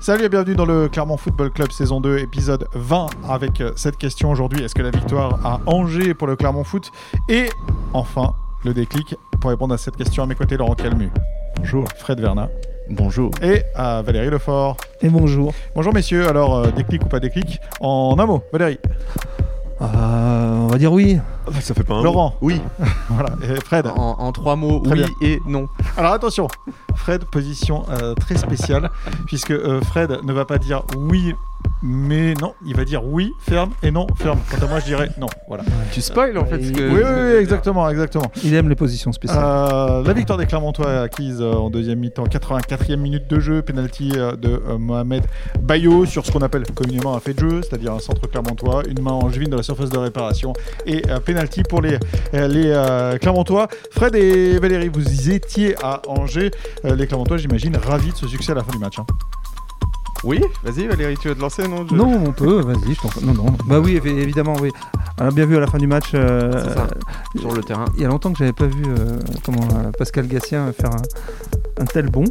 Salut et bienvenue dans le Clermont Football Club saison 2 épisode 20 avec euh, cette question aujourd'hui est-ce que la victoire à Angers pour le Clermont Foot? Et enfin le déclic pour répondre à cette question à mes côtés Laurent Calmu. Bonjour. Fred Verna. Bonjour. Et à Valérie Lefort. Et bonjour. Bonjour messieurs, alors euh, déclic ou pas déclic? En un mot, Valérie. Euh, on va dire oui. Ça fait pas un Laurent. mot. Oui. voilà. Et Fred. En, en trois mots, Très oui bien. et non. Alors attention, Fred, position euh, très spéciale, puisque euh, Fred ne va pas dire oui, mais non, il va dire oui, ferme, et non, ferme. Quant à moi, je dirais non. Voilà. Tu spoil en fait ce que. Oui, oui, oui, exactement, exactement. Il aime les positions spéciales. Euh, la victoire des Clermontois est acquise euh, en deuxième mi-temps, 84e minute de jeu, penalty euh, de Mohamed Bayo sur ce qu'on appelle communément un fait de jeu, c'est-à-dire un centre Clermontois, une main angevine de la surface de réparation et euh, penalty pour les, les euh, Clermontois. Fred et Valérie, vous étiez à Angers. Les Clermontois, j'imagine, ravis de ce succès à la fin du match. hein. Oui, vas-y Valérie, tu veux te lancer non je- Non, on peut, vas-y, je t'en prie. Non, non. Bah oui, évi- évidemment, oui. On a bien vu à la fin du match. euh, ça. Sur le terrain. Il y a longtemps que j'avais pas vu euh, comment euh, Pascal Gatien faire un, un tel bond.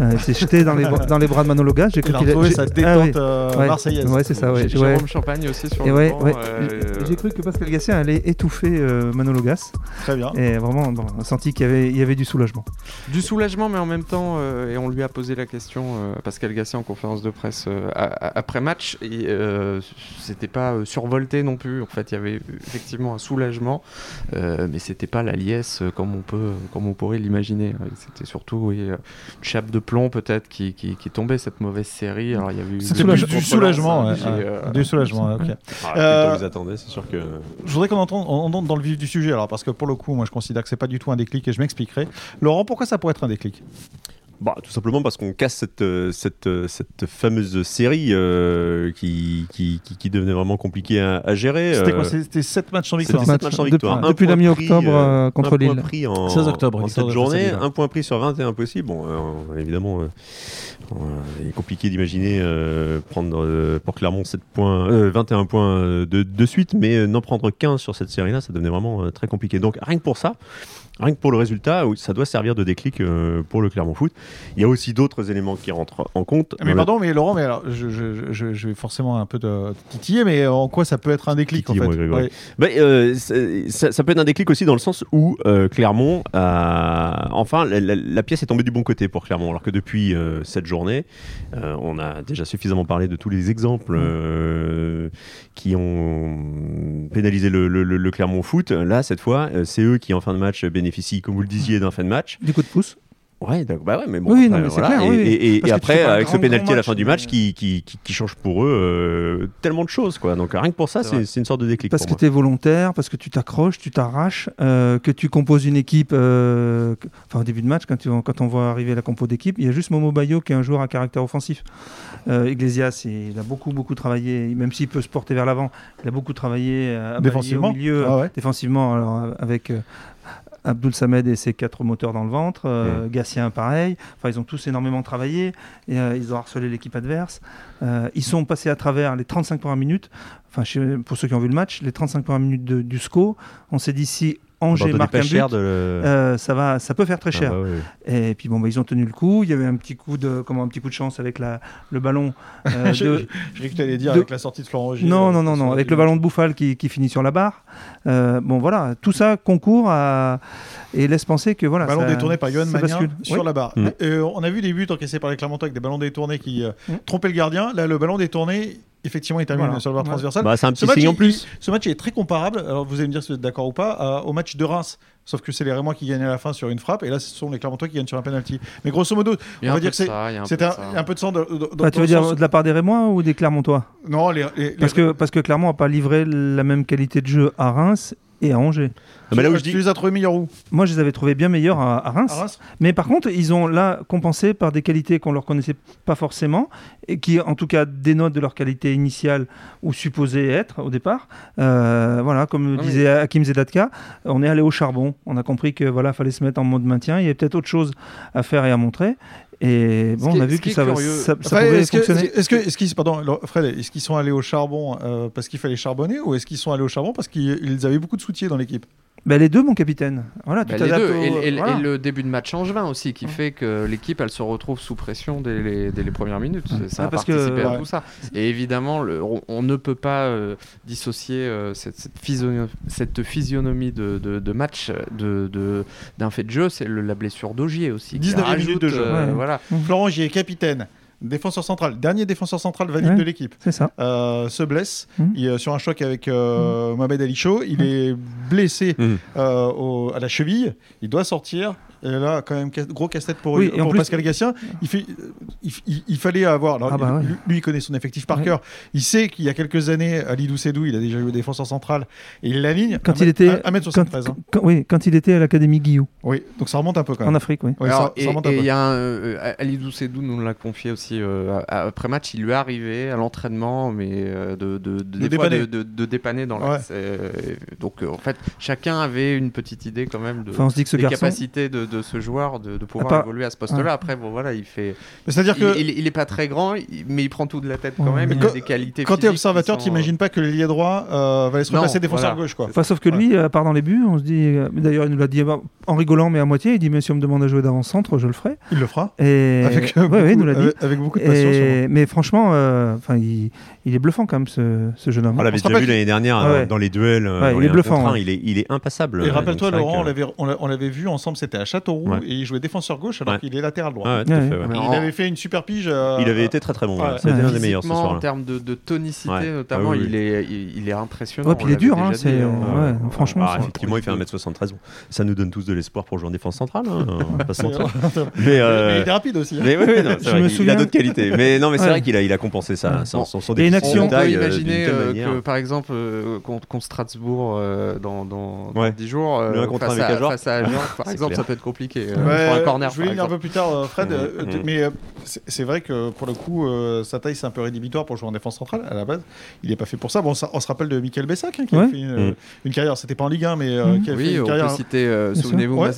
Euh, il s'est jeté dans les, bras- dans les bras de Manolo Gas. J'ai Il a cru qu'il sa ah détente oui. euh, Ouais. marseillaise. Ouais, c'est ça, ouais. Jérôme Champagne aussi sur Et le ouais, banc, ouais. euh, J'ai- cru que Pascal Gatien allait étouffer euh, Manolo Gas. Très bien. Et vraiment, bon, on a senti qu'il y avait, il y avait du soulagement. Du soulagement, mais en même temps, euh, et on lui a posé la question, euh, Pascal Gassien en conférence de presse euh, après match, et euh, c'était pas euh, survolté non plus. En fait, il y avait effectivement un soulagement, euh, mais c'était pas la liesse euh, comme on peut, comme on pourrait l'imaginer. Euh, C'était surtout oui, euh, une chape de plomb peut-être qui, qui, qui tombait cette mauvaise série. Alors il y avait eu du soulagement. Ouais, euh, Du soulagement, ouais, ok. Ah, Euh, qu'ils attendaient, c'est sûr que. Je voudrais qu'on entende, on dans le vif du sujet, alors, parce que pour le coup, moi, je considère que c'est pas du tout un déclic et je m'expliquerai. Laurent, pourquoi ça pourrait être un déclic? Bah, tout simplement parce qu'on casse cette, euh, cette, euh, cette fameuse série euh, qui, qui, qui, qui devenait vraiment compliquée à, à gérer. C'était euh, quoi C'était 7 matchs sans C'était victoire. sept sept matchs sans victoire. Depuis- Un depuis la point mi-octobre, pris, euh, euh, contre un point Lille. pris en, 16 octobre, en victoire 7 de journées, Fassade. un point pris sur 21 possible. Bon, euh, évidemment, euh, euh, il est compliqué d'imaginer euh, prendre euh, pour Clermont 7 points, euh, 21 points euh, de, de suite, mais euh, n'en prendre 15 sur cette série-là, ça devenait vraiment euh, très compliqué. Donc rien que pour ça, rien que pour le résultat, ça doit servir de déclic euh, pour le Clermont Foot. Il y a aussi d'autres éléments qui rentrent en compte. Mais Dans la- pardon, mais Laurent, mais alors, je, je- je- je vais forcément un peu te titiller, mais en quoi ça peut être un déclic en fait. Ouais. Bah, euh, ça, ça peut être un déclic aussi dans le sens où euh, Clermont, a- enfin, la, la- la pièce est tombée du bon côté pour Clermont, alors que depuis euh, cette journée, on a déjà suffisamment parlé de tous les exemples euh, qui ont pénalisé le, le- le- le Clermont Foot. Là, cette fois, c'est eux qui en fin de match bénéficient, comme vous le disiez, d'un fin de match. Du coup de pouce. Ouais, d'accord. bah ouais, mais bon. Oui, après, non, mais c'est voilà. clair, Et, oui, après, avec ce pénalty à la fin match, du match mais- qui, qui, qui- qui change pour eux euh, tellement de choses, quoi. Donc rien que pour ça, C'est une sorte de déclic. Parce pour que tu es volontaire, parce que tu t'accroches, tu t'arraches, euh, que tu composes une équipe. euh, que- enfin, au début de match, quand, tu- quand on voit arriver la compo d'équipe, il y a juste Momo Bayo qui est un joueur à caractère offensif. Euh, Iglesias, il a beaucoup, beaucoup travaillé, même s'il peut se porter vers l'avant, il a beaucoup travaillé euh, Défensivement au milieu, Ah ouais. défensivement, alors, euh, avec. Abdul Samed et ses quatre moteurs dans le ventre, euh, Gatien pareil, enfin ils ont tous énormément travaillé, et, euh, ils ont harcelé l'équipe adverse, Euh, ils sont passés à travers les 35 premières minutes, enfin pour ceux qui ont vu le match, les 35 premières minutes de- du SCO, on s'est dit si Angers Abandonner marque pas un but, cher de... euh, ça, va, ça peut faire très Ah cher. bah. Et puis bon, bah, ils ont tenu le coup. Il y avait un petit coup de, comment, un petit coup de chance avec la, le ballon. euh, Je- cru que tu allais dire de- avec la sortie de Florent non, euh, non, non, non, la avec le ballon de Bouffal qui, qui finit sur la barre. Euh, bon, voilà, tout ça concourt à... et laisse penser que voilà. Ballon ça- détourné par Johan Magnin bascule. sur Oui. la barre. Mm. On a vu des buts encaissés par les Clermontois avec des ballons détournés qui Mm. trompaient le gardien. Là, le ballon détourné, effectivement, il termine Voilà. sur le Ouais. transversal. Bah, c'est un Ce petit match, signe en il- plus. Ce match est très comparable, alors vous allez me dire si vous êtes d'accord ou pas, au match de Reims. Sauf que c'est les Rémois qui gagnent à la fin sur une frappe, et là, ce sont les Clermontois qui gagnent sur un penalty. Mais grosso modo, on va dire que c'est un peu de un, ça. un peu de sang. De, de- de- Bah, tu veux dire sens- de la part des Rémois ou des Clermontois? Non, les, les- les- parce que, parce que Clermont n'a pas livré la même qualité de jeu à Reims et à Angers. Ah bah là où je tu dis- les as trouvés meilleurs où? Moi, je les avais trouvés bien meilleurs à, à Reims. À Reims Mais par contre, ils ont là compensé par des qualités qu'on leur connaissait pas forcément et qui, en tout cas, dénotent de leur qualité initiale ou supposée être au départ. Euh, voilà, comme mais- disait Hakim Zedatka, on est allé au charbon. On a compris que voilà, fallait se mettre en mode maintien. Il y avait peut-être autre chose à faire et à montrer. Et bon, on a vu que ça, ça, ça Enfin, pouvait est-ce que, fonctionner. est-ce que, est-ce qu'ils, pardon, alors, Fred, est-ce qu'ils sont allés au charbon euh, parce qu'il fallait charbonner ou est-ce qu'ils sont allés au charbon parce qu'ils ils avaient beaucoup de soutien dans l'équipe? Bah, les deux, mon capitaine. Voilà, tu Bah, les deux. au- Et, et- voilà. et le début de match angevin aussi, qui fait que l'équipe, elle se retrouve sous pression dès les, dès les premières minutes. Ouais. Ça Ouais, a parce que- participé à ouais. tout ça. Et évidemment, le- on, on ne peut pas euh, dissocier euh, cette, cette, physio- cette physionomie de, de- de match de- de- d'un fait de jeu. C'est le- la blessure d'Ogier aussi. qui 19e minute rajoute, de jeu. euh, Voilà. Florent Gier, capitaine, défenseur central, dernier défenseur central valide Ouais. de l'équipe, C'est ça. euh, se blesse Mhm. il est sur un choc avec euh, Mohamed Ali Chaud. Il est blessé Mhm. euh, au- à la cheville. Il doit sortir. Et là, quand même, gros casse-tête pour, Oui, et en pour plus- Pascal Gassien. Il, fait, il, il- il fallait avoir. alors, Ah bah lui, ouais. lui, il connaît son effectif par Ouais. cœur. Il sait qu'il y a quelques années, Ali Doucedou, il a déjà eu défenseur central. Et il l'aligne. Quand il était- 1m73. hein. Quand, oui, quand il était à l'Académie Guillou, Oui, donc ça remonte un peu quand en même. Afrique, oui. Oui, Alors, ça, et ça remonte un et peu. il y a un, euh, Ali Doucedou nous l'a confié aussi euh, à- après match. Il lui est arrivé à l'entraînement, mais euh, de, de, de- des fois dépanner. de, de- de dépanner dans Ouais. l'axe. Donc euh, en fait, chacun avait une petite idée quand même de Enfin, on se dit que ce des garçon. capacités de, de ce joueur de, de pouvoir part- évoluer à ce poste-là. Ouais. Après, bon voilà, il fait. Mais C'est-à-dire que il, il est pas très grand, mais il prend tout de la tête quand Ouais. même. Mais Il a quand- des qualités. quand tu es physiques observateur, sont, n'imagines pas que le lié droit euh, va aller se défenseur voilà. gauche. Quoi. Enfin, sauf que Ouais. lui, à part dans les buts, on se dit. euh, D'ailleurs, il nous l'a dit en rigolant, mais à moitié. Il dit Mais si on me demande à jouer d'avant-centre, je le ferai. Il le fera. Et... Avec, Ouais, euh, ouais, il beaucoup, nous l'a dit. avec, avec beaucoup de passion. Et-. Mais franchement, euh, enfin, il... il est bluffant quand même, ce, ce jeune homme. On l'avait déjà vu l'année dernière euh, ouais. dans les duels. euh, il est bluffant. Il est, il est impassable. Et euh, rappelle-toi, Laurent, l'avait, on l'avait vu ensemble, c'était à Châteauroux, Ouais. et il jouait défenseur gauche alors Ouais. qu'il est latéral droit. Ah ouais, tout à Ouais. fait, ouais. Mais Et en- il avait fait une super pige. euh, Il avait été très très bon. C'était Ouais. un des meilleurs ce en termes de, de tonicité Ouais. notamment, Ah oui, il, est, il, il est impressionnant. Ouais, puis il est dur, hein, c'est- hein. ouais, franchement, Ah, effectivement, il fait 1m73. Ça nous donne tous de l'espoir pour jouer en défense centrale. hein, Mais, euh, euh, il est rapide aussi. hein. il souviens- a d'autres qualités. Mais non, mais c'est vrai qu'il a, il a compensé ça, son, son, son Il y a une déficit action- de On peut taille, euh, imaginer euh, que, par exemple, euh, contre, contre Strasbourg euh, dans, dans, dans Ouais. 10 jours, euh, face, à, face à Ajorc, par exemple, clair. ça peut être compliqué. Euh, Ouais, pour un corner, je voulais venir un peu plus tard, euh, Fred, Mhm. euh, mais euh, c'est vrai que pour le coup, euh, sa taille c'est un peu rédhibitoire pour jouer en défense centrale à la base. Il n'est pas fait pour ça. Bon, ça- on se rappelle de Michael Bessac qui a fait une, Mhm. une carrière. C'était pas en Ligue 1, mais euh, Mhm. qui a fait Oui, une on carrière. peut citer, euh, souvenez-vous, Ouais.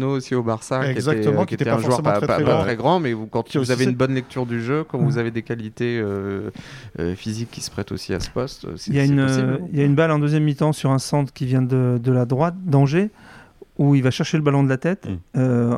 Aussi au Barça, Exactement, qui qui était, qui un joueur pas, très, pas- très pas grand. très grand, mais vous, quand Qui vous avez une bonne lecture du jeu, quand vous avez des qualités physiques qui se prêtent aussi à ce poste, c'est Il y, a une, possible. il y a une balle en deuxième mi-temps sur un centre qui vient de, de la droite d'Angers, où il va chercher le ballon de la tête. Mm. Euh,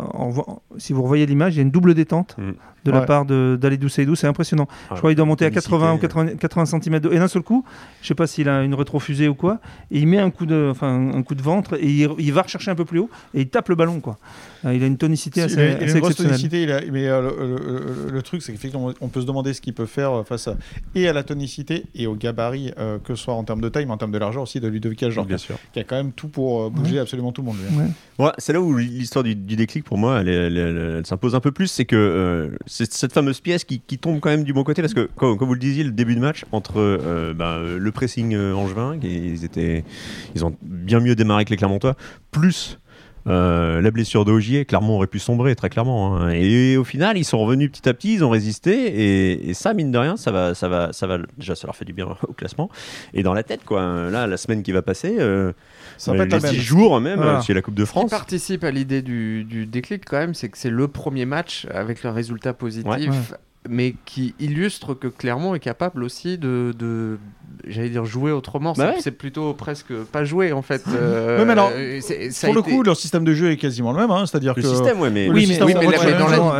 si vous revoyez l'image, il y a une double détente Mm. De la part de- d'Alidou Seydou. C'est impressionnant. Ah, Je crois qu'il doit monter à tonicité, 80 ou euh, 80, 80 cm de... Et d'un seul coup, je sais pas s'il a une rétrofusée ou quoi, et il met un coup de, enfin, un coup de ventre et il, il va rechercher un peu plus haut et il tape le ballon. Quoi. Euh, Il a une tonicité assez, a, il a assez une grosse exceptionnelle. tonicité, il a- mais euh, le, le- le- le truc, c'est qu'effectivement, on peut se demander ce qu'il peut faire euh, face à, et à la tonicité et au gabarit, euh, que ce soit en termes de taille, mais en termes de largeur aussi, de Ludovic Ajorc, Bien sûr. qui a quand même tout pour euh, bouger absolument tout le monde. hein. Ouais. Ouais, c'est là où l'histoire du, du déclic, pour moi, elle, est- elle- elle- elle s'impose un peu plus. C'est que euh, cette fameuse pièce qui, tombe quand même du bon côté. Parce que, comme, vous le disiez, le début de match, entre euh, ben, le pressing euh, angevin, ils, étaient, ils ont bien mieux démarré que les Clermontois, plus. Euh, la blessure d'Ogier, Clermont aurait pu sombrer très clairement. hein. Et au final, ils sont revenus petit à petit, ils ont résisté. Et, et ça, mine de rien, ça va, ça va, ça va. Déjà, ça leur fait du bien au classement. Et dans la tête, quoi. Là, la semaine qui va passer, euh, Ça va les six jours même, Voilà. euh, c'est la Coupe de Ce qui France. participe à l'idée du, du déclic quand même, c'est que c'est le premier match avec le résultat positif, Ouais. Mais qui illustre que Clermont est capable aussi de, de j'allais dire jouer autrement. Bah c'est, ouais. plutôt presque pas jouer en fait. Euh, Ouais, mais alors, ça Pour le été- coup, leur système de jeu est quasiment le même, hein, c'est-à-dire Le que système, ouais, mais. le Oui, mais- système Oui, mais,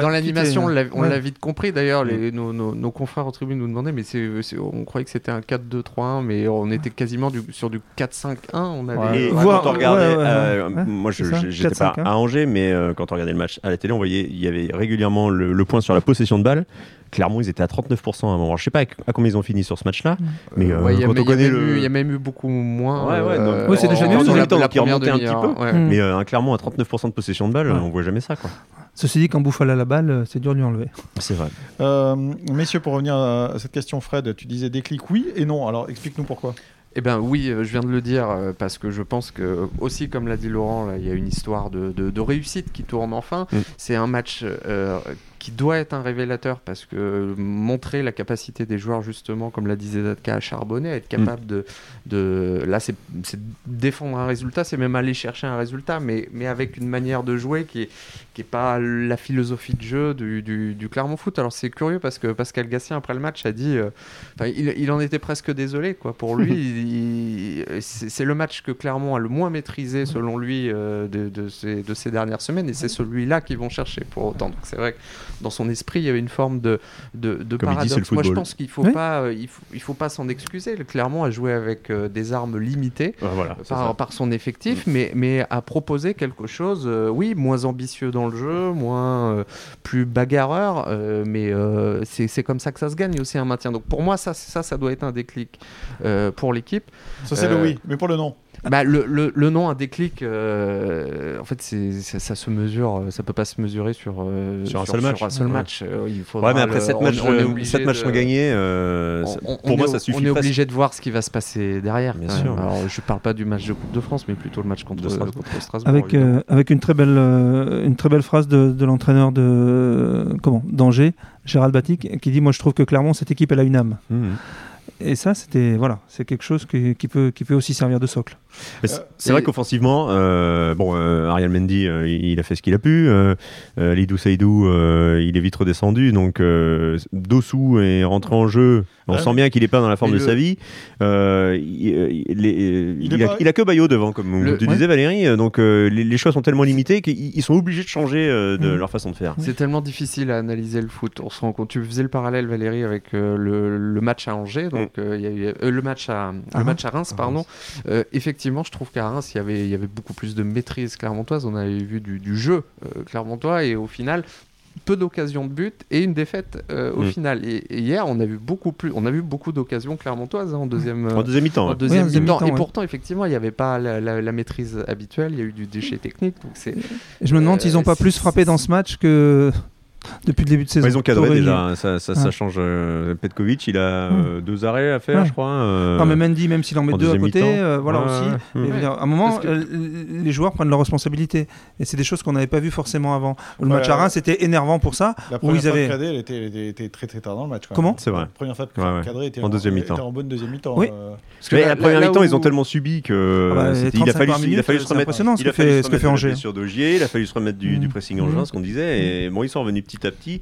dans, l'animation, on l'a, on ouais. l'a vite compris. D'ailleurs, les- nos, nos- nos confrères en tribune nous demandaient, mais c'est, c'est- on croyait que c'était un 4-2-3-1, mais on était quasiment du- sur du 4-5-1. On avait. Et quand on regardait, ouais, ouais, ouais. euh, Ouais, moi j'étais 4-5, pas à Angers, mais euh, quand on regardait le match à la télé, on voyait il y avait régulièrement le, le point sur la possession de balle. Clermont, ils étaient à 39% à un moment. Je sais pas à, combien ils ont fini sur ce match-là, mais euh, Ouais, il y a- quand on connaît même eu- le. il y a même eu beaucoup moins. Ouais, ouais, non, Oui, c'est déjà mieux, la, temps, la qui remontait un petit peu. ouais. Mais euh, un Clermont à 39% de possession de balle, Ouais. on voit jamais ça, quoi. Ceci dit, quand Bouffal a la balle, euh, c'est dur de lui enlever. C'est vrai. Euh, messieurs, pour revenir à cette question, Fred, tu disais déclic oui et non. Alors explique-nous pourquoi. Eh ben oui, euh, je viens de le dire euh, parce que je pense que aussi comme l'a dit Laurent, là, il y a une histoire de, de- de réussite qui tourne enfin. Mm. C'est un match euh, qui doit être un révélateur parce que montrer la capacité des joueurs, justement, comme l'a disait Zedatka, à charbonner, à être capable de, de. Là, c'est défendre un résultat, c'est même aller chercher un résultat, mais, mais avec une manière de jouer qui est, qui est pas la philosophie de jeu du, du, Clermont Foot. Alors, c'est curieux parce que Pascal Gassien, après le match, a dit. il, il, en était presque désolé, quoi. Pour lui, c'est le match que Clermont a le moins maîtrisé, selon lui, de, de, ces, de ces dernières semaines, et c'est celui-là qu'ils vont chercher pour autant. Donc, c'est vrai que dans son esprit, il y avait une forme de, de, de paradoxe. Moi, je pense qu'il ne faut, pas, euh, il faut, il faut pas s'en excuser. Clermont a joué avec euh, des armes limitées par, par, son effectif, mm. mais, mais a proposé quelque chose, euh, oui, moins ambitieux dans le jeu, moins plus bagarreur, mais c'est comme ça que ça se gagne aussi un maintien. Donc pour moi, ça, ça, ça doit être un déclic pour l'équipe. Ça, c'est le oui, mais pour le non bah, le, le, le, nom, un déclic, euh, en fait, c'est, ça, ça, se mesure, euh, ça peut pas se mesurer sur, euh, sur un seul match. Sur un seul match. il ouais, mais après 7 matchs, on, 7 matchs de... gagnés, pour moi, ça suffit. On est obligé de voir ce qui va se passer derrière. Bien sûr. Alors, je parle pas du match de Coupe de France, mais plutôt le match contre, Strasbourg. contre Strasbourg. Avec, avec une, très belle, une très belle phrase de, de l'entraîneur de comment d'Angers, Gérald Batic, qui dit Moi, je trouve que clairement, cette équipe, elle a une âme. Mmh et ça, c'était voilà, c'est quelque chose qui, peut, qui peut aussi servir de socle. C'est vrai qu'offensivement, euh, bon, euh, Ariel Mendy, euh, il a fait ce qu'il a pu. Lidou Saïdou, il est vite redescendu. Donc, Dossou est rentré en jeu. On ah sent bien qu'il n'est pas dans la forme de sa vie. il, a, que Bayo devant, comme tu disais, Valérie. Donc, les, choix sont tellement limités qu'ils sont obligés de changer de mm. leur façon de faire. C'est tellement difficile à analyser le foot. On se rend compte. Tu faisais le parallèle, Valérie, avec le, match à Angers. Donc, mm. il y a eu, le match à, le match à Reims, pardon. effectivement, effectivement, je trouve qu'à Reims, il y, avait, il y avait beaucoup plus de maîtrise clermontoise. On avait vu du, jeu euh, clermontois et au final, peu d'occasions de but et une défaite euh, au mm. final. Et, hier, on a vu beaucoup plus, on a vu beaucoup d'occasions clermontoises hein, en deuxième en deuxième mi-temps. En deuxième, mi-temps. et pourtant, effectivement, il n'y avait pas la, maîtrise habituelle. Il y a eu du déchet technique. Donc c'est. Je me demande, ils n'ont pas plus frappé dans ce match que depuis le début de saison. ils ont cadré déjà, ça, ça, change. Euh, Petkovic, il a euh, deux arrêts à faire, je crois. Euh, non, mais Mendy, même s'il en met deux à côté, voilà aussi. à un moment, les joueurs prennent leurs responsabilités. Et c'est des choses qu'on n'avait pas vues forcément avant. Le match à Reims, c'était énervant pour ça. La première où ils avaient... elle était, était, très très tard dans le match. Comment C'est vrai. La première fois que cadré était en, deuxième mi-temps. en bonne deuxième mi-temps. Oui. Parce que la première mi-temps, ils ont tellement subi que ah bah, il a fallu se remettre. Il a fallu se remettre sur Dogier, il a fallu se remettre du pressing en juin, ce qu'on disait. Et bon, ils sont revenus petit à petit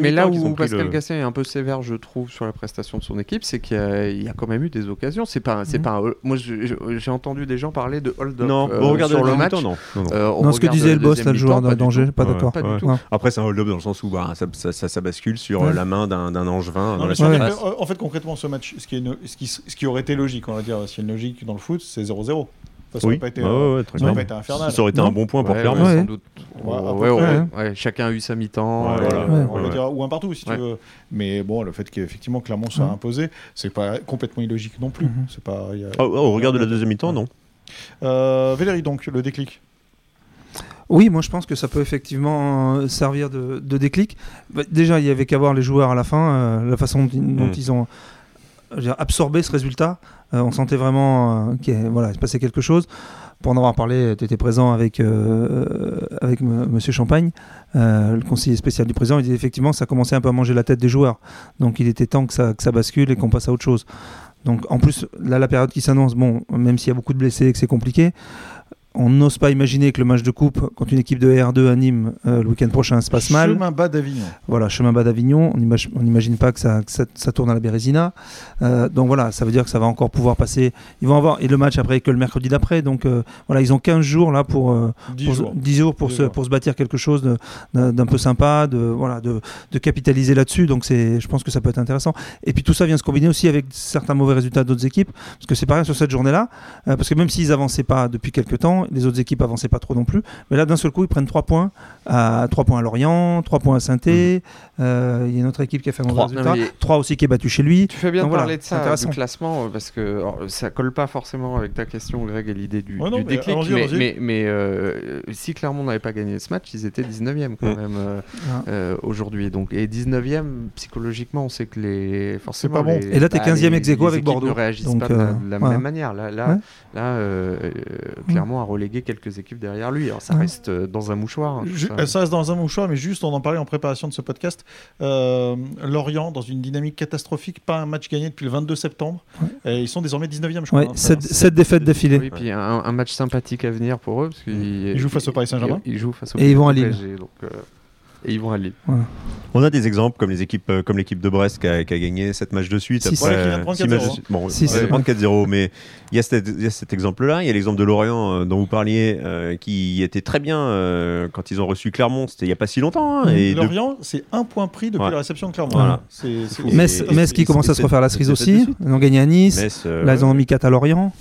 mais, là où Pascal Gasset est un peu sévère, je trouve, sur la prestation de son équipe, c'est qu'il y, a quand même eu des occasions. C'est pas, c'est mhm. pas. Moi, j'ai entendu des gens parler de hold-up non, euh, sur le match. non, non, euh, ce que disait le boss, là, le joueur d'Angers, pas d'accord. Après, c'est un hold-up dans le sens où bah, ça, bascule sur la main d'un angevin dans la surface. En fait, concrètement, ce match, ce qui aurait été logique, on va dire, s'il y a une logique dans le foot, c'est 0-0. Ça oui. euh, aurait été infernal. Ça aurait été un bon point pour Clermont. sans doute. chacun a eu sa mi-temps. on va dire ou un partout si tu veux. Mais bon, le fait qu'effectivement Clermont soit imposé, c'est pas complètement illogique non plus. Mhm. C'est pas. Oh, au regard de la deuxième mi-temps, non. Euh, Valérie, donc le déclic. Oui, moi je pense que ça peut effectivement euh, servir de, déclic. Bah, déjà, il y avait qu'à voir les joueurs à la fin, la façon dont ils ont absorbé ce résultat. Euh, on sentait vraiment euh, qu'il se passait quelque chose. Pour en avoir parlé, tu étais présent avec, euh, avec Monsieur Champagne, le conseiller spécial du président. Il disait effectivement que ça commençait un peu à manger la tête des joueurs. Donc il était temps que ça, que ça bascule et qu'on passe à autre chose. Donc en plus, là, la période qui s'annonce, bon, même s'il y a beaucoup de blessés et que c'est compliqué, on n'ose pas imaginer que le match de coupe contre une équipe de R2 à Nîmes euh, le week-end prochain se passe mal. Chemin bas d'Avignon. Voilà, chemin bas d'Avignon. On n'imagine pas que, ça, ça, tourne à la Bérésina. Euh, donc voilà, ça veut dire que ça va encore pouvoir passer. Ils vont avoir et le match après que le mercredi d'après. Donc euh, voilà, ils ont 15 jours là pour 10, jours. jours. pour, se, pour se bâtir quelque chose d'un peu sympa, de voilà, de, de capitaliser là-dessus. Donc c'est, je pense que ça peut être intéressant. Et puis tout ça vient se combiner aussi avec certains mauvais résultats d'autres équipes, parce que c'est pareil sur cette journée-là, parce que même s'ils avançaient pas depuis quelques temps, les autres équipes avançaient pas trop non plus. Mais là, d'un seul coup, ils prennent 3 points à 3 points à Lorient, 3 points à saint mhm. euh, Il y a une autre équipe qui a fait un bon résultat. 3 aussi qui est battu chez lui. Tu fais bien de parler de ça, du classement, euh, parce que ça colle pas forcément avec ta question, Greg, et l'idée du, déclic. Mais, mais, euh, si Clermont n'avait pas gagné ce match, ils étaient 19e quand même ah. aujourd'hui. Donc, et 19e, psychologiquement, on sait que les. Forcément, pas bon. et là, tu es 15e ex aequo avec Bordeaux. ne réagissent pas de la, même manière. Là, là, là clairement, à relégué quelques équipes derrière lui. Alors ça Ouais. reste euh, dans un mouchoir. hein, Ju- ça. ça reste dans un mouchoir, mais juste, on en parlait en préparation de ce podcast. euh, Lorient, dans une dynamique catastrophique, pas un match gagné depuis le 22 septembre. Et ils sont désormais 19e, je crois. Ouais, hein. 7, défaites d'affilée. Oui, puis un, un match sympathique à venir pour eux. Parce qu'ils Ils jouent face au Paris Saint-Germain. Ils, ils jouent face au Et ils vont à Lille. Donc, euh, et ils vont à Lille. On a des exemples comme les équipes, euh, comme l'équipe de Brest qui a, qui a gagné 7 matchs de suite. Six. après, Ouais, qui vient de prendre six matchs de 4-0, suite. Bon, Six. Ouais. prendre 4-0, mais il y a cet, il y a cet exemple-là. Il y a l'exemple de Lorient euh, dont vous parliez, euh, qui était très bien euh, quand ils ont reçu Clermont. C'était il n'y a pas si longtemps. hein, et de- Lorient, c'est un point pris depuis Ouais. la réception de Clermont. Voilà. Metz, et- Metz qui commence à se refaire la cerise aussi. Ils ont gagné à Nice. Metz, euh, Là, ils ont mis 4 à Lorient.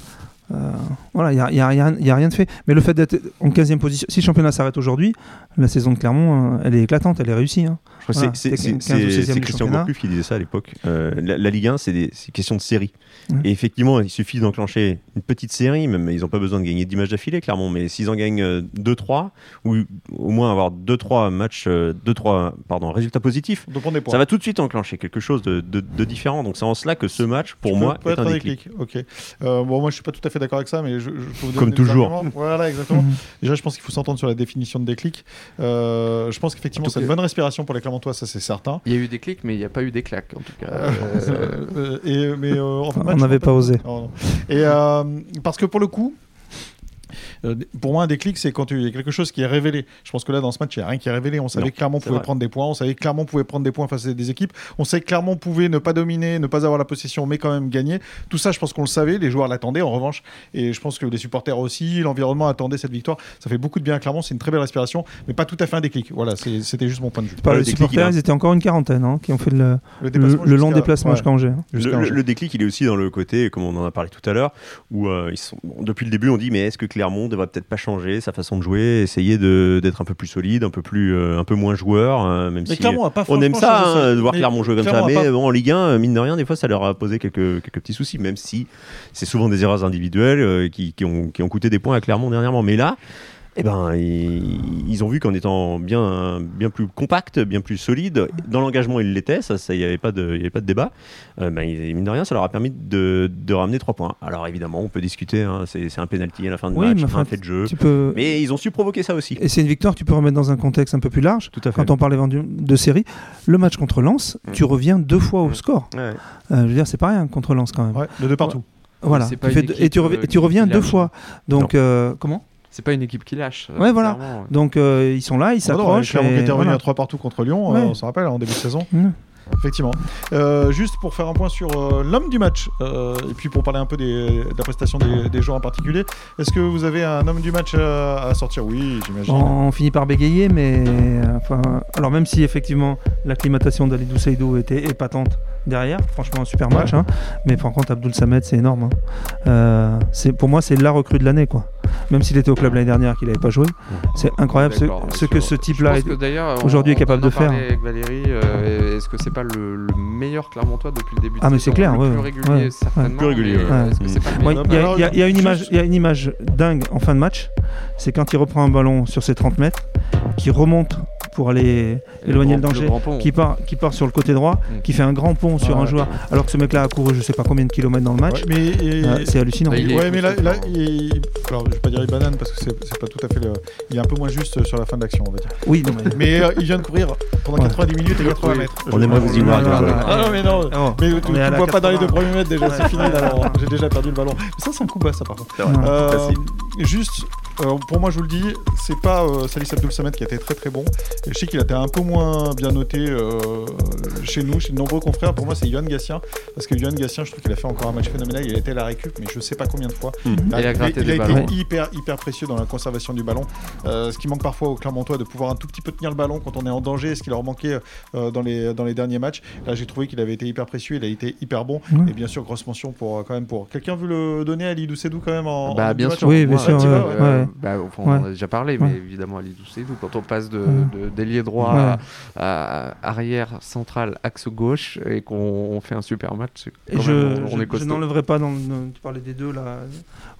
Euh, voilà, il n'y a, y a rien y a rien de fait. Mais le fait d'être en 15e position, si le championnat s'arrête aujourd'hui, la saison de Clermont, euh, elle est éclatante, elle est réussie. hein. Voilà, c'est- c'est c'était c'est- 15 ou c'est 16e c'est du Christian. Gourcuff qui disait ça à l'époque. Euh, la, la Ligue 1, c'est question de série. Ouais. Et effectivement, il suffit d'enclencher une petite série, même ils n'ont pas besoin de gagner 10 matchs d'affilée, clairement, mais s'ils en gagnent 2-3, ou au moins avoir 2-3 matchs, 2-3 pardon, résultats positifs, ça va tout de suite enclencher quelque chose de, de- de différent. Donc c'est en cela que ce match, pour Tu moi, est être un déclic. Euh, bon, moi, je suis pas tout à fait d'accord avec ça, mais je, je peux vous donner Comme toujours. Voilà, exactement. Mhm. Déjà, je pense qu'il faut s'entendre sur la définition de déclic. Euh, je pense qu'effectivement, c'est une bonne respiration pour les Clermontois, ça c'est certain. Il y a eu des clics, mais il n'y a pas eu des claques, en tout cas. Euh, Euh, et, mais euh, en On n'avait pas osé. Oh. Et euh, parce que pour le coup, euh, pour moi, un déclic, c'est quand il y a quelque chose qui est révélé. Je pense que là, dans ce match, il n'y a rien qui est révélé. On savait Non, que Clermont pouvait vrai. prendre des points. On savait que Clermont pouvait prendre des points face à des équipes. On savait que Clermont pouvait ne pas dominer, ne pas avoir la possession, mais quand même gagner. Tout ça, je pense qu'on le savait. Les joueurs l'attendaient, en revanche. Et je pense que les supporters aussi, l'environnement attendait cette victoire. Ça fait beaucoup de bien à Clermont. C'est une très belle respiration, mais pas tout à fait un déclic. Voilà, c'était juste mon point de vue. Par le les déclic, supporters, a- ils étaient encore une quarantaine hein, qui ont fait le, le- déplacement le long déplacement ouais, jusqu'à Angers. hein. Le, le- Angers. le déclic, il est aussi dans le côté, comme on en a parlé tout à l'heure, où euh, ils sont, bon, depuis le début, on dit mais est-ce que Clermont devrait peut-être pas changer sa façon de jouer, essayer d'être un peu plus solide, un peu plus, euh, un peu moins joueur, hein, même Mais si Clermont a pas on aime ça, hein, de voir Mais Clermont jouer comme Clermont ça, mais pas- bon, en Ligue 1, mine de rien, des fois, ça leur a posé quelques, quelques petits soucis, même si c'est souvent des erreurs individuelles euh, qui, qui ont, qui ont coûté des points à Clermont dernièrement. Mais là, eh ben, ils, ils ont vu qu'en étant bien, bien plus compact, bien plus solide, dans l'engagement ils l'étaient, ça, il n'y avait pas de, il y avait pas de débat. Euh, ben, ils- mine de rien, ça leur a permis de, de ramener trois points. Alors évidemment, on peut discuter, hein, c'est c'est un penalty à la fin de Oui, match, mais un fait de jeu, Tu peux... mais ils ont su provoquer ça aussi. Et c'est une victoire que tu peux remettre dans un contexte un peu plus large. Tout à fait. Quand on parlait de, série, le match contre Lens, Mm. tu reviens deux fois au Mm. score. Ouais. Euh, je veux dire, c'est pas rien contre Lens quand même. Ouais, de deux partout. Voilà. Tu et tu, reviens- euh, et tu reviens deux fois. Donc, euh, comment? C'est pas une équipe qui lâche. euh, Ouais, voilà. clairement. Donc, euh, ils sont là, ils Ah non, s'accrochent. Clermont qui était revenu à 3 partout contre Lyon, Ouais. euh, on s'en rappelle, en début de saison. Mm. Effectivement. Euh, juste pour faire un point sur euh, l'homme du match, euh, et puis pour parler un peu des- de la prestation des, des joueurs en particulier, est-ce que vous avez un homme du match euh, à sortir? Oui, j'imagine. On finit par bégayer, mais euh, enfin, alors même si effectivement l'acclimatation d'Alidou Seydou était épatante derrière, franchement un super match, hein, mais par contre Abdul Samed c'est énorme. hein. Euh, c'est pour moi c'est la recrue de l'année quoi. Même s'il était au club l'année dernière qu'il n'avait pas joué, c'est incroyable ce, que ce type-là aujourd'hui est capable on en de faire. parlait Avec Valérie, euh, est-ce que c'est pas le, le meilleur Clermontois depuis le début de Ah, mais saison c'est clair, le ouais, plus régulier ouais, certainement. Plus régulier, mais, Il y, a- une image, il y a une image dingue en fin de match, c'est quand il reprend un ballon sur ses 30 mètres, qui remonte pour aller éloigner le grand- danger, qui part, qui part sur le côté droit, Mm. qui fait un grand pont sur Ah, un ouais. joueur, alors que ce mec-là a couru je sais pas combien de kilomètres dans le match. Ouais, mais Euh, c'est hallucinant. Bah, ouais, mais là, là, il... alors je vais pas dire il banane parce que c'est pas tout à fait le. Il est un peu moins juste sur la fin de l'action, on va dire. Oui, non, mais- Mais euh, il vient de courir pendant Ouais. 90 minutes et 80 Oui. mètres. On aimerait vous y voir. Ah non, mais non. Oh, Mais on tu, la vois pas dans les deux 80. premiers mètres déjà, c'est fini J'ai déjà perdu le ballon. Mais ça, c'est un coup bas, ça par contre. Euh, juste, euh, pour moi, je vous le dis, c'est pas euh, Salis Abdul Samed qui a été très très bon. Et je sais qu'il a été un peu moins bien noté euh, chez nous, chez de nombreux confrères. Pour moi, c'est Yohan Gassien. Parce que Yohan Gassien, je trouve qu'il a fait encore un match phénoménal. Il a été à la récup, mais je sais pas combien de fois. Mhm. Il a, Il a gratté il a des été hyper, hyper précieux dans la conservation du ballon. Euh, ce qui manque parfois au Clermontois, de pouvoir un tout petit peu tenir le ballon quand on est en danger, ce qui leur manquait euh, dans, les, dans les derniers matchs. Là, j'ai trouvé qu'il avait été hyper précieux, il a été hyper bon. Et bien sûr, grosse mention pour, quand même pour. Quelqu'un veut le donner à Lidou Sedou quand même en. Bah, en bien match sûr. Oui, bien sûr, ouais, ouais. bah, enfin, on en Ouais. a déjà parlé, Ouais. mais évidemment, Ali Doucedou, quand on passe de, Ouais. de- d'ailier droit Ouais. à, à arrière, central, axe gauche, et qu'on on fait un super match, Et je, même, on, on je- est je n'enlèverai pas dans le- tu parlais des deux là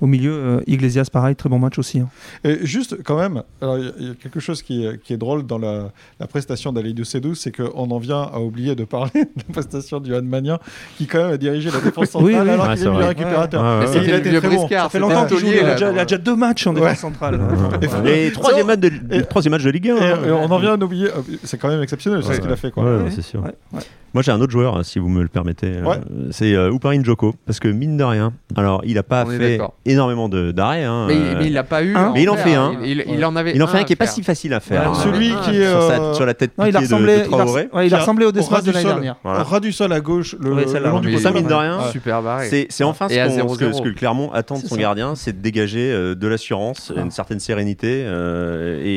au milieu euh, Iglesias pareil très bon match aussi hein. Et juste, quand même, il y a- il y, a quelque chose qui est, qui est drôle dans la, la prestation d'Alidou Sedou, c'est qu'on en vient à oublier de parler de la prestation du Magnin, qui quand même a dirigé la défense centrale Oui, oui. alors Ouais, qu'il est mis vrai. récupérateur. Ouais, ouais, Mais ouais. Et il a le été très bon. Briscard, ça fait longtemps qu'il joue il a, déjà, il a dans- déjà deux matchs en défense central. Et troisième match, de, Et- troisième match de Ligue 1. Et, hein. et on en vient à oublier, euh, c'est quand même exceptionnel ce qu'il a fait. Quoi. Ouais, Ouais. c'est sûr. Ouais, ouais. Moi, j'ai un autre joueur, si vous me le permettez. euh. C'est euh, Uparin Joko. Parce que, mine de rien, alors, il a pas On fait énormément de- d'arrêts. hein, Mais, euh, mais il n'a pas eu. un. à Mais il en fait un. Il, il- en avait il en fait un qui est pas si facile à faire. Hein. Celui qui est sur, la tête piquée de- Traoré. il a ressemblé au Desmas du de l'année sol. dernière. Ras du sol à gauche, le, long du ça, mine de rien. Super barré. C'est enfin ce, que, 0-0. ce que Clermont attend de son gardien, c'est de dégager de l'assurance, Ah. une certaine sérénité. euh, et,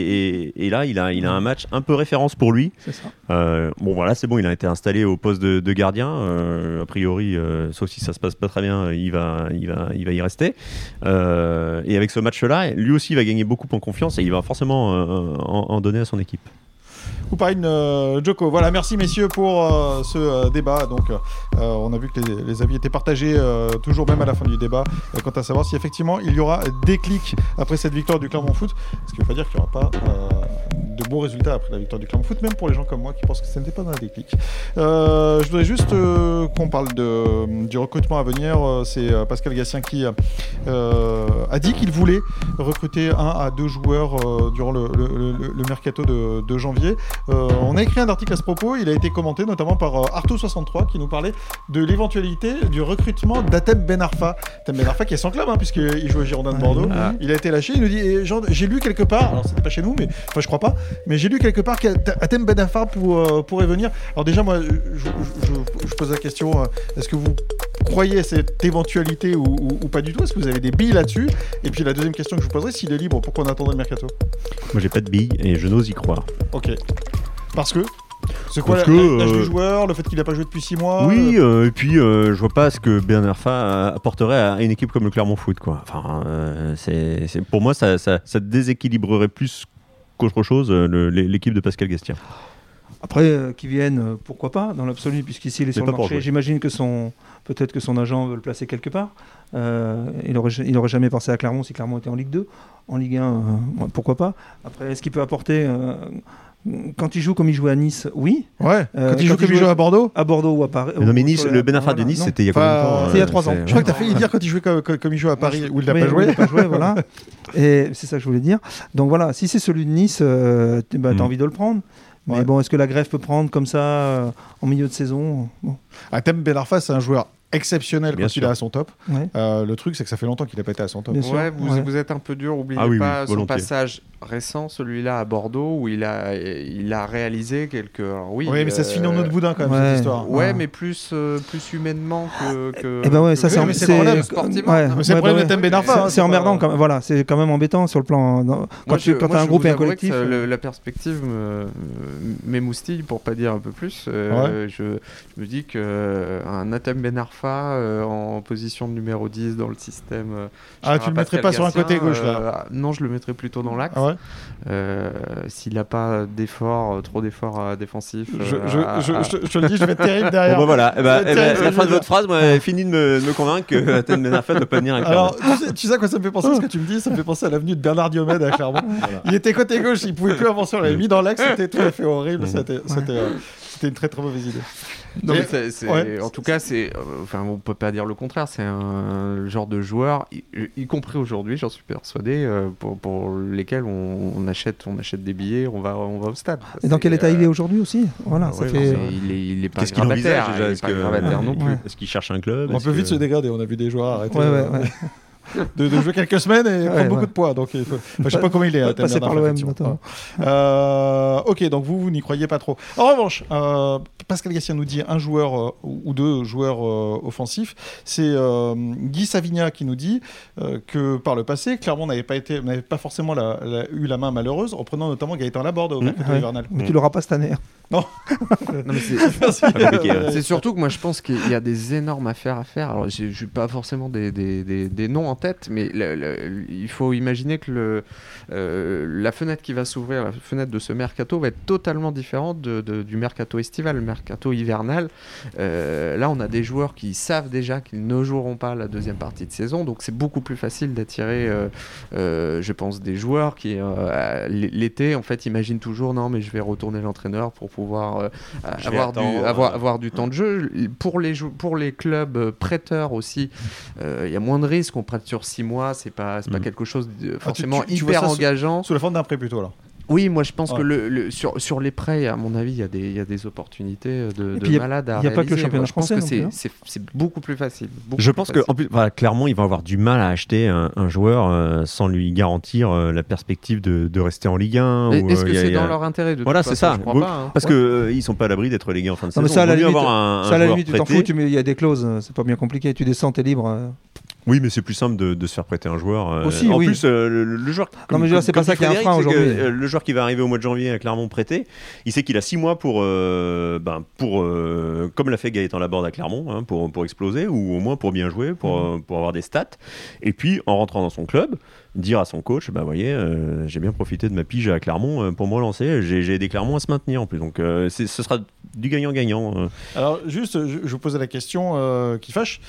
et- et là, il a, il a un match un peu référence pour lui. Ça. Euh, bon, voilà, c'est bon, il a été installé au poste de, de gardien. euh, a priori, sauf si ça se passe pas très bien, il va, il va, il va y rester. Et avec ce match-là, lui aussi, il va gagner beaucoup en confiance et il va forcément en, en donner à son équipe. Couparine euh, Joko. Voilà, merci messieurs pour euh, ce euh, débat. Donc, on a vu que les, avis étaient partagés toujours même à la fin du débat quant à savoir si effectivement il y aura des clics après cette victoire du Clermont Foot. Ce qui veut pas dire qu'il n'y aura pas de bons résultats après la victoire du Clermont Foot, même pour les gens comme moi qui pensent que ce n'était pas la déclic. Je voudrais juste qu'on parle de, du recrutement à venir. C'est Pascal Gassien qui a dit qu'il voulait recruter un à deux joueurs durant le, mercato de janvier. Euh, on a écrit un article à ce propos, il a été commenté notamment par euh, Arto63 qui nous parlait de l'éventualité du recrutement d'Atem Ben Arfa. Atem Ben Arfa qui est sans club, hein, puisqu'il joue au Girondin de Bordeaux. Ah. Il a été lâché, il nous dit genre, J'ai lu quelque part, alors c'était pas chez nous, mais enfin je crois pas, mais j'ai lu quelque part qu'Atem Ben Arfa pour, euh, pourrait venir. Alors déjà, moi, je, je- je- je pose la question est-ce que vous croyez à cette éventualité ou, ou- ou pas du tout? Est-ce que vous avez des billes là-dessus? Et puis la deuxième question que je vous poserai s'il est libre, pourquoi on attendrait le mercato? Moi, j'ai pas de billes et je n'ose y croire. Ok. Parce que C'est quoi Parce la- que, l'âge euh, du joueur Le fait qu'il n'a pas joué depuis 6 mois Oui, euh, euh, et puis euh, je vois pas ce que Bernard Fa euh, apporterait à une équipe comme le Clermont Foot. Quoi. Enfin, euh, c'est, pour moi, ça, ça- ça déséquilibrerait plus qu'autre chose euh, l'équipe de Pascal Gastien. Après, euh, qu'ils viennent, euh, pourquoi pas, dans l'absolu, puisqu'ici il est sur le marché. J'imagine que son, peut-être que son agent veut le placer quelque part. Euh, il aurait, il aurait jamais pensé à Clermont si Clermont était en Ligue 2. En Ligue 1, euh, pourquoi pas. Après, est-ce qu'il peut apporter euh, quand il joue comme il jouait à Nice Oui. Ouais, Euh, quand il joue comme il joue à Bordeaux À Bordeaux ou à Paris. non, mais Nice, le Ben Arfa de Nice, c'était il y a combien de temps c'est il y a euh, trois ans. c'est- Je crois que tu as failli dire quand il jouait comme, il joue à Paris, où il n'a pas joué. il n'a pas joué, voilà. Et c'est ça que je voulais dire. Donc voilà, si c'est celui de Nice, euh, tu as Mm. envie de le prendre. Mais Ouais. bon, est-ce que la greffe peut prendre comme ça euh, en milieu de saison? Bon, Atem Ben Arfa, c'est un joueur exceptionnel Bien quand sûr. il est à son top. ouais. Euh, le truc, c'est que ça fait longtemps qu'il n'a pas été à son top. Ouais, vous, ouais. vous êtes un peu dur. Oubliez Ah oui, oui, pas son volontiers. passage récent, celui-là à Bordeaux, où il a, il a réalisé quelques. alors oui, mais ça se finit en euh, autre boudin quand même, ouais. cette histoire. Ouais, Ah. mais plus, euh, plus humainement que. que Eh ben ouais, ça c'est Oui, problème, sportivement. c'est le problème ouais, de. Arfa, hein, C'est- emmerdant quand même. Voilà, c'est quand même embêtant sur le plan. dans- Quand tu as un groupe et un collectif. la perspective m'émoustille, pour pas dire un peu plus. Je, me dis qu'un Atem Ben Arfa euh, en position de numéro 10 dans le système. euh, Ah, tu à le mettrais Pascal pas sur un côté gauche, là euh, Non, je le mettrais plutôt dans l'axe. Ah ouais Euh, S'il n'a pas d'efforts, euh, trop d'efforts euh, défensifs. je, euh, je- à- je- à- je te- le dis, je vais être terrible Bon, derrière. bah voilà, Eh ben, eh ben, la fin de votre phrase moi, a fini de me, de me convaincre que Athènes Ben Arfa ne doit pas venir avec Alors, tu sais, tu sais à quoi ça me fait penser ce que tu me dis Ça me fait penser à l'avenue de Bernard Diomède à Clermont. Il était côté gauche, il pouvait plus avancer, on l'avait mis dans l'axe, c'était tout à fait horrible. C'était c'était, euh, une très très mauvaise idée. Non, Et- mais c'est- c'est- ouais. En tout cas, c'est. euh, Enfin, on peut pas dire le contraire. C'est un genre de joueur, y, y compris aujourd'hui, j'en suis persuadé, euh, pour, pour lesquels on, on achète, on achète des billets, on va, on va au stade. Et dans quel état euh, il est aujourd'hui aussi? Voilà, ça ouais, fait. il est, il est pas Qu'est-ce qu'il envisage déjà? Est-ce pas que- grabataire non Ouais. plus. Est-ce qu'il cherche un club? On peut vite se dégrader, on a vu des joueurs arrêter De, de jouer quelques semaines et prendre Ouais, beaucoup ouais. de poids. Donc, il faut... enfin, je sais pas comment il est. hein, Passer par Bernard, l'OM, notamment. Euh, ok, donc vous, vous n'y croyez pas trop. En revanche, euh, Pascal Gassien nous dit un joueur euh, ou deux joueurs euh, offensifs. C'est euh, Guy Savigna qui nous dit euh, que par le passé, Clermont n'avait pas, été, n'avait pas forcément la- la- eu la main malheureuse, en prenant notamment Gaëtan Laborde au Mmh, mercato ouais. hivernal. Mais tu l'auras pas cette année. Non, mais c'est- hein. Surtout que moi je pense qu'il y a des énormes affaires à faire. Alors j'ai j'ai pas forcément des, des- des- des noms en tête, mais le- le- il faut imaginer que le, euh, la fenêtre qui va s'ouvrir, la fenêtre de ce mercato va être totalement différente de- de- du mercato estival, le mercato hivernal. Euh, là on a des joueurs qui savent déjà qu'ils ne joueront pas la deuxième partie de saison, donc c'est beaucoup plus facile d'attirer, euh, je pense, des joueurs qui l'été en fait imaginent toujours non mais je vais retourner l'entraîneur pour pouvoir avoir, du, avoir, avoir du temps de jeu. Pour les, pour les clubs prêteurs aussi, il y a moins de risques. On prête sur six mois, c'est pas, c'est pas Mhm. quelque chose de Ah, tu- forcément tu- tu vois hyper engageant. Sous la forme d'un prêt plutôt alors. Oui, moi je pense Ouais. que le, le- sur, sur les prêts, à mon avis, il y, a des- il y a des opportunités euh, de, Et de puis, il y a- malades à il y a pas que le championnat Moi, je pense français que non c'est- hein. beaucoup plus facile. beaucoup Je plus pense que en plus, voilà, clairement, ils vont avoir du mal à acheter un, un joueur euh, sans lui garantir euh, la perspective de, de rester en Ligue 1. Et ou, Est-ce euh, que a- c'est a- dans leur intérêt de Voilà, c'est façon, ça. Je crois Vous- pas. hein. Parce que euh, ils sont pas à l'abri d'être légués en fin de Non, mais saison. un Ça, à la limite, tu t'en fous, il y a des clauses, c'est pas bien compliqué. Tu descends, t'es libre. Oui, mais c'est plus simple de, de se faire prêter un joueur. euh, Aussi, en oui. plus, euh, le, le joueur. Non, mais je veux dire, c'est pas ça qui est un frein aujourd'hui. euh, le joueur qui va arriver au mois de janvier à Clermont prêté, il sait qu'il a six mois pour, euh, ben, pour euh, comme l'a fait Gaëtan Laborde à Clermont, hein, pour, pour exploser ou au moins pour bien jouer, pour, Mhm. euh, pour avoir des stats. Et puis, en rentrant dans son club, dire à son coach, bah voyez, euh, j'ai bien profité de ma pige à Clermont euh, pour me relancer. J'ai aidé Clermont à se maintenir en plus. Donc, euh, ce sera du gagnant-gagnant. euh. Alors, juste, je, je vous posais la question euh, qui fâche,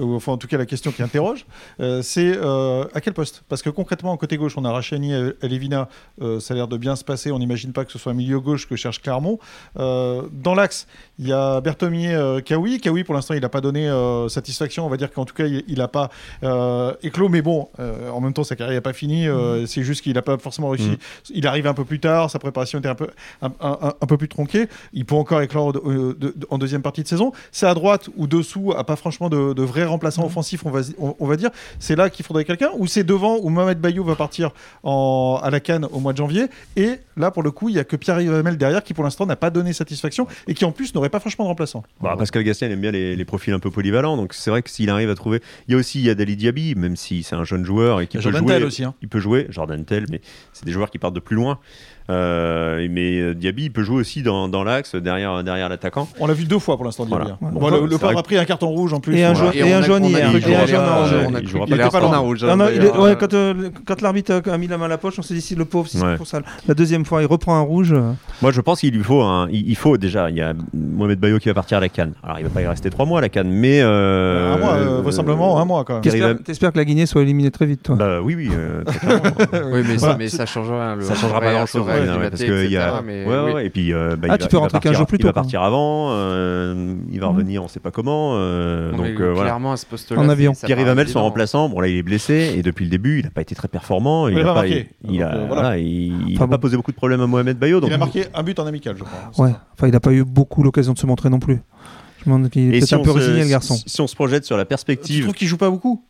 ou enfin en tout cas la question qui interroge, euh, c'est euh, à quel poste? Parce que concrètement, côté gauche, on a Rachani et Levina, euh, ça a l'air de bien se passer, on n'imagine pas que ce soit un milieu gauche que cherche Clermont. Euh, dans l'axe, il y a Berthomier, euh, Kawi. Kawi, pour l'instant, il n'a pas donné euh, satisfaction, on va dire qu'en tout cas, il n'a pas euh, éclos, mais bon, euh, en même temps, sa carrière n'est pas finie, euh, c'est juste qu'il n'a pas forcément réussi. Mhm. Il arrive un peu plus tard, sa préparation était un peu, un, un- un- un peu plus tronquée, il peut encore éclore euh, en deuxième partie de saison. C'est à droite ou dessous, a pas franchement de, de vrais remplaçants offensifs, on va, on, on va dire. C'est là qu'il faudrait quelqu'un, ou c'est devant où Mohamed Bayou va partir en, à la Cannes au mois de janvier. Et là, pour le coup, il y a que Pierre-Yves Hamel derrière qui, pour l'instant, n'a pas donné satisfaction et qui, en plus, n'aurait pas franchement de remplaçant. Bah, Pascal Gastien aime bien les, les profils un peu polyvalents, donc c'est vrai que s'il arrive à trouver. Il y a aussi Yadali Diaby, même si c'est un jeune joueur et qui peut Jordan jouer. Tell aussi. hein. Il peut jouer, Jordan Tell, mais c'est des joueurs qui partent de plus loin. Euh, mais euh, Diaby, il peut jouer aussi dans, dans l'axe, derrière, derrière l'attaquant. On l'a vu deux fois pour l'instant, Diaby. Voilà. hein. Ouais. Bon, le, pauvre a pris un carton rouge en plus. Et un Voilà. joueur- et on un a- jaune on a hier, cru et qu'il un jaune a Il pas rouge. Non, non, il est- d'ailleurs. ouais, quand, euh, quand l'arbitre a, a mis la main à la poche, on s'est dit si le pauvre, si c'est Ouais. pour ça. La deuxième fois, il reprend un rouge. euh, Moi, je pense qu'il lui faut un. Il, il faut déjà. Il y a Mohamed Bayo qui va partir à la Cannes. Alors, il va pas y rester trois mois à la Cannes, mais. euh, un mois, euh, vraisemblablement, un mois quand même. T'espères que la Guinée soit éliminée très vite, toi. Bah oui, oui. euh. Oui, mais, Voilà. ça, changera rien. ça changera pas horaire acclimaté, parce que il y a etc., mais ouais, ouais, oui. ouais, et puis euh, bah, Ah, il tu va- peux rentrer partir- 15 jours plus il va tôt, partir avant euh, il va Mhm. revenir on sait pas comment euh, Non, donc euh, voilà clairement, à ce poste-là, En avion. Pierre Hamel son remplaçant bon là il est blessé et depuis le début il n'a pas été très performant il Il a a pas il, a Donc, voilà. voilà, il, il Enfin, a pas posé beaucoup de problèmes à Mohamed Bayo donc Il a marqué un but en amical, je crois. Ouais, enfin, il n'a pas eu beaucoup l'occasion de se montrer non plus. Je me demande qu'il est si un peu résigné, le garçon. si, on se projette sur la Tu perspective trouves qu'il joue pas beaucoup?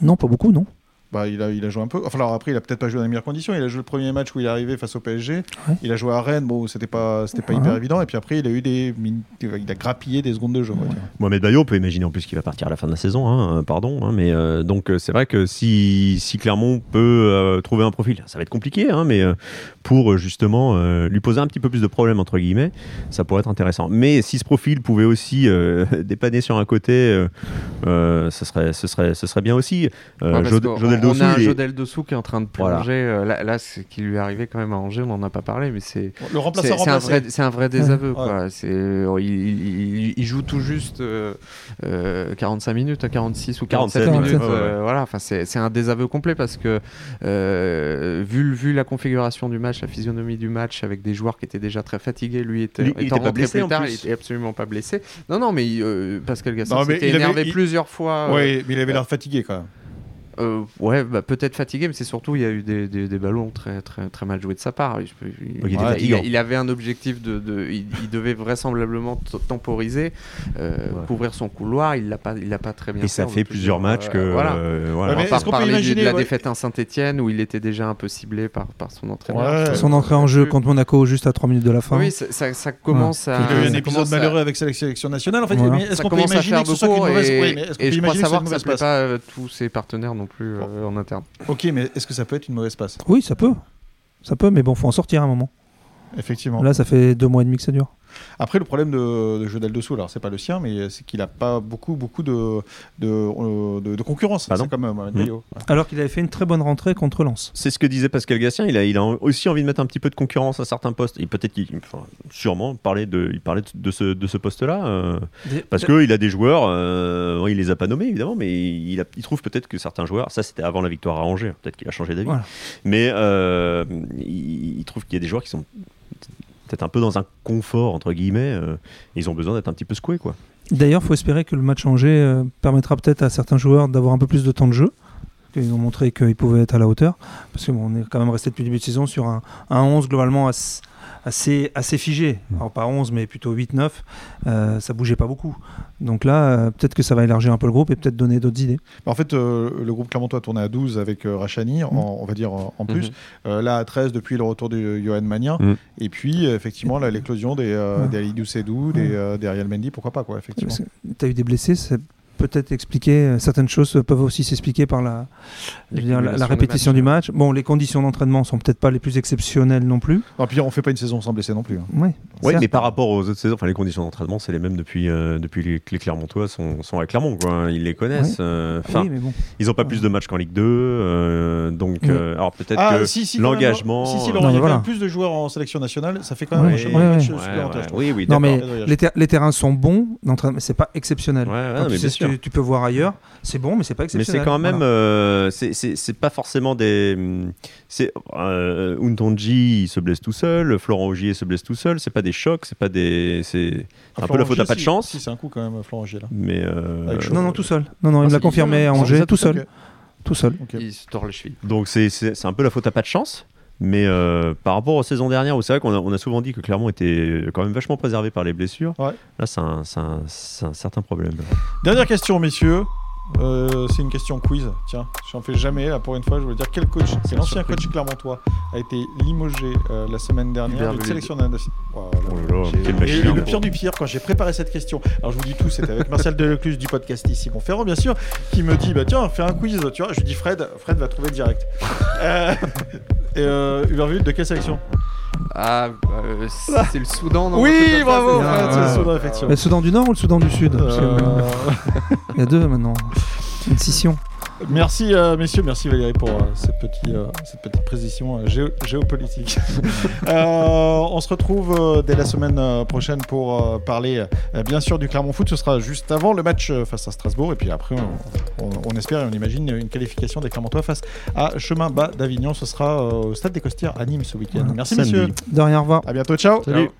Non, pas beaucoup, non. Bah, il, a, il a joué un peu. Enfin, alors après, il a peut-être pas joué dans les meilleures conditions. Il a joué le premier match où il est arrivé face au PSG. Ouais. Il a joué à Rennes. Bon, c'était pas, c'était pas Ouais. hyper évident. Et puis après, il a eu des, il a grappillé des secondes de jeu. dire. Mohamed Bayo, on peut imaginer en plus qu'il va partir à la fin de la saison, hein, euh, pardon. hein, mais euh, donc euh, c'est vrai que si, si Clermont peut euh, trouver un profil, ça va être compliqué, hein, mais euh, pour justement euh, lui poser un petit peu plus de problèmes entre guillemets, ça pourrait être intéressant. Mais si ce profil pouvait aussi euh, dépanner sur un côté, ce serait, ce serait, ce serait bien aussi. Euh, Ouais, Jod- on Dossou, a un il Jodel Dessous qui est en train de Voilà. plonger. euh, là, là c'est qui lui est arrivé quand même à Angers. On en a pas parlé, mais c'est Le c'est remplaçant c'est un vrai, c'est un vrai désaveu. Ouais. Quoi. C'est, euh, il, il- il joue tout juste euh, euh, 45 minutes, hein, 46 ou 47 47, minutes. ouais, euh, voilà, enfin c'est, c'est un désaveu complet parce que euh, vu, vu la configuration du match, la physionomie du match avec des joueurs qui étaient déjà très fatigués, lui était, Lui, il étant était pas rentré blessé, plus en tard, plus. il était absolument pas blessé. Non, non, mais euh, Pascal Gasson s'était il avait- énervé il- plusieurs fois. euh, Ouais, mais il avait l'air fatigué quand même. Euh, ouais, bah, peut-être fatigué, mais c'est surtout il y a eu des, des, des ballons très, très, très mal joués de sa part. Il, avait un objectif de, de- il, il devait vraisemblablement temporiser, euh, Ouais. couvrir son couloir. Il l'a pas, il l'a pas très bien et ça fait plusieurs matchs Euh, que voilà. euh, voilà. Ouais, mais On du- imaginer, de la ouais. défaite à Saint-Etienne où il était déjà un peu ciblé par, par son entraîneur. Ouais. Son entrée en jeu contre Monaco juste à 3 minutes de la fin. Oui, ça, commence à. Il y a eu un épisode malheureux avec sa sélection nationale. En fait, est-ce ça qu'on peut commence à imaginer faire que ce soit beaucoup mauvaise et, je crois savoir une que ça plaît passe pas tous ses partenaires non plus euh, en interne. Ok, mais est-ce que ça peut être une mauvaise passe? Oui, ça peut. Ça peut, mais bon, faut en sortir un moment. Effectivement. Là, ça fait deux mois et demi que ça dure. Après, le problème de, de Jodel Dessous, alors c'est pas le sien, mais c'est qu'il a pas beaucoup, beaucoup de, de, euh, de, de concurrence. Pardon C'est quand même maillot. Alors qu'il avait fait une très bonne rentrée contre Lens. C'est ce que disait Pascal Gastien. Il a, il a aussi envie de mettre un petit peu de concurrence à certains postes. Et peut-être qu'il, enfin, sûrement, parlait de, il parlait de ce, de ce poste-là. euh, parce qu'il a des joueurs, euh, il les a pas nommés évidemment, mais il, a- il trouve peut-être que certains joueurs, ça c'était avant la victoire à Angers, peut-être qu'il a changé d'avis, Voilà. mais euh, il, il trouve qu'il y a des joueurs qui sont peut-être un peu dans un confort entre guillemets. euh, ils ont besoin d'être un petit peu secoués quoi. D'ailleurs, il faut espérer que le match Angers euh, permettra peut-être à certains joueurs d'avoir un peu plus de temps de jeu. Ils ont montré qu'ils pouvaient être à la hauteur. Parce qu'on on est quand même resté depuis le début de saison sur un, un 11 globalement as- assez, assez figé. Alors pas 11, mais plutôt 8-9. Euh, ça bougeait pas beaucoup. Donc là, euh, peut-être que ça va élargir un peu le groupe et peut-être donner d'autres idées. En fait, euh, le groupe Clermontois tournait à 12 avec euh, Rachani, en- on va dire en en plus. Mhm. Euh, là, à 13 depuis le retour de Johan Magnin. Mhm. Et puis, euh, effectivement, là, l'éclosion des, euh, Ouais. des des, euh, des Ariel Mendy, pourquoi pas, quoi, effectivement. Tu as eu des blessés, peut-être expliqué. euh, Certaines choses peuvent aussi s'expliquer par la, je veux dire, la, la L'accumulation des répétition du match. Bon, les conditions d'entraînement sont peut-être pas les plus exceptionnelles non plus. Non, puis on fait pas une saison sans blessé non plus. hein. Oui, Oui, certes. mais par rapport aux autres saisons, enfin les conditions d'entraînement, c'est les mêmes depuis euh, depuis les, que les Clermontois sont, sont à Clermont quoi. Ils les connaissent. euh, Enfin, Oui, mais bon. ils n'ont pas plus de matchs qu'en Ligue 2, euh, donc Oui. euh, alors peut-être Ah, que si, si, l'engagement- Si, si, Laurent, il y a quand voilà. même plus de joueurs en sélection nationale, ça fait quand même Ouais, un chemin ouais, de match ouais. Ouais, supplémentaire, ouais, oui, oui, Non, mais les, ter- les terrains sont bons, c'est pas exceptionnel. Tu mais peux voir ailleurs, c'est bon, mais c'est pas Mais exceptionnel. c'est quand même, Voilà. euh, c'est- pas forcément des. C'est euh, Untonji, il se blesse tout seul, Florent Augier se blesse tout seul. C'est pas des chocs, c'est pas des. C'est Ah, un peu la faute à pas de chance. Si, si, c'est un coup quand même, Florent Gier, là. Mais euh. Non, non, tout seul. Non, non, Ah, il me l'a confirmé à Angers, tout seul. Tout seul. Il se tord les chevilles. donc c'est c'est c'est un peu la faute à pas de chance. Mais euh, par rapport aux saisons dernières, où c'est vrai qu'on a, on a souvent dit que Clermont était quand même vachement préservé par les blessures, Ouais. là c'est un, un certain problème. Dernière question, messieurs. Euh, c'est une question quiz. Tiens, j'en fais jamais là pour une fois. Je veux dire, quel coach, quel ancien surprise. coach clermontois a été limogé euh, la semaine dernière d'une sélection nationale Oh là là, J'ai- quelle Et le pire du pire, quand j'ai préparé cette question, alors je vous dis tout, c'était avec Martial Delecluse du podcast ici, mon Ferrand bien sûr, qui me dit bah tiens, fais un quiz, tu vois. Je lui dis Fred, Fred va trouver direct. Euh, et euh, Hubert Velud, de quelle sélection? Ah, euh, c'est le Soudan, non Oui, bravo, Fred, c'est le Soudan, effectivement. Le Soudan du Nord ou le Soudan du Sud Parce que, Euh, Il y a deux maintenant. Une scission. Merci euh, messieurs, merci Valérie pour euh, cette, petite, euh, cette petite précision géo- géopolitique. On se retrouve dès la semaine prochaine pour parler bien sûr du Clermont Foot. Ce sera juste avant le match face à Strasbourg et puis après on, on- on espère et on imagine une qualification des Clermontois face à Chemin Bas d'Avignon. Ce sera au Stade des Costières à Nîmes ce week-end. Merci Samedi. messieurs. De rien, au revoir. À bientôt. Ciao. Salut. Ciao.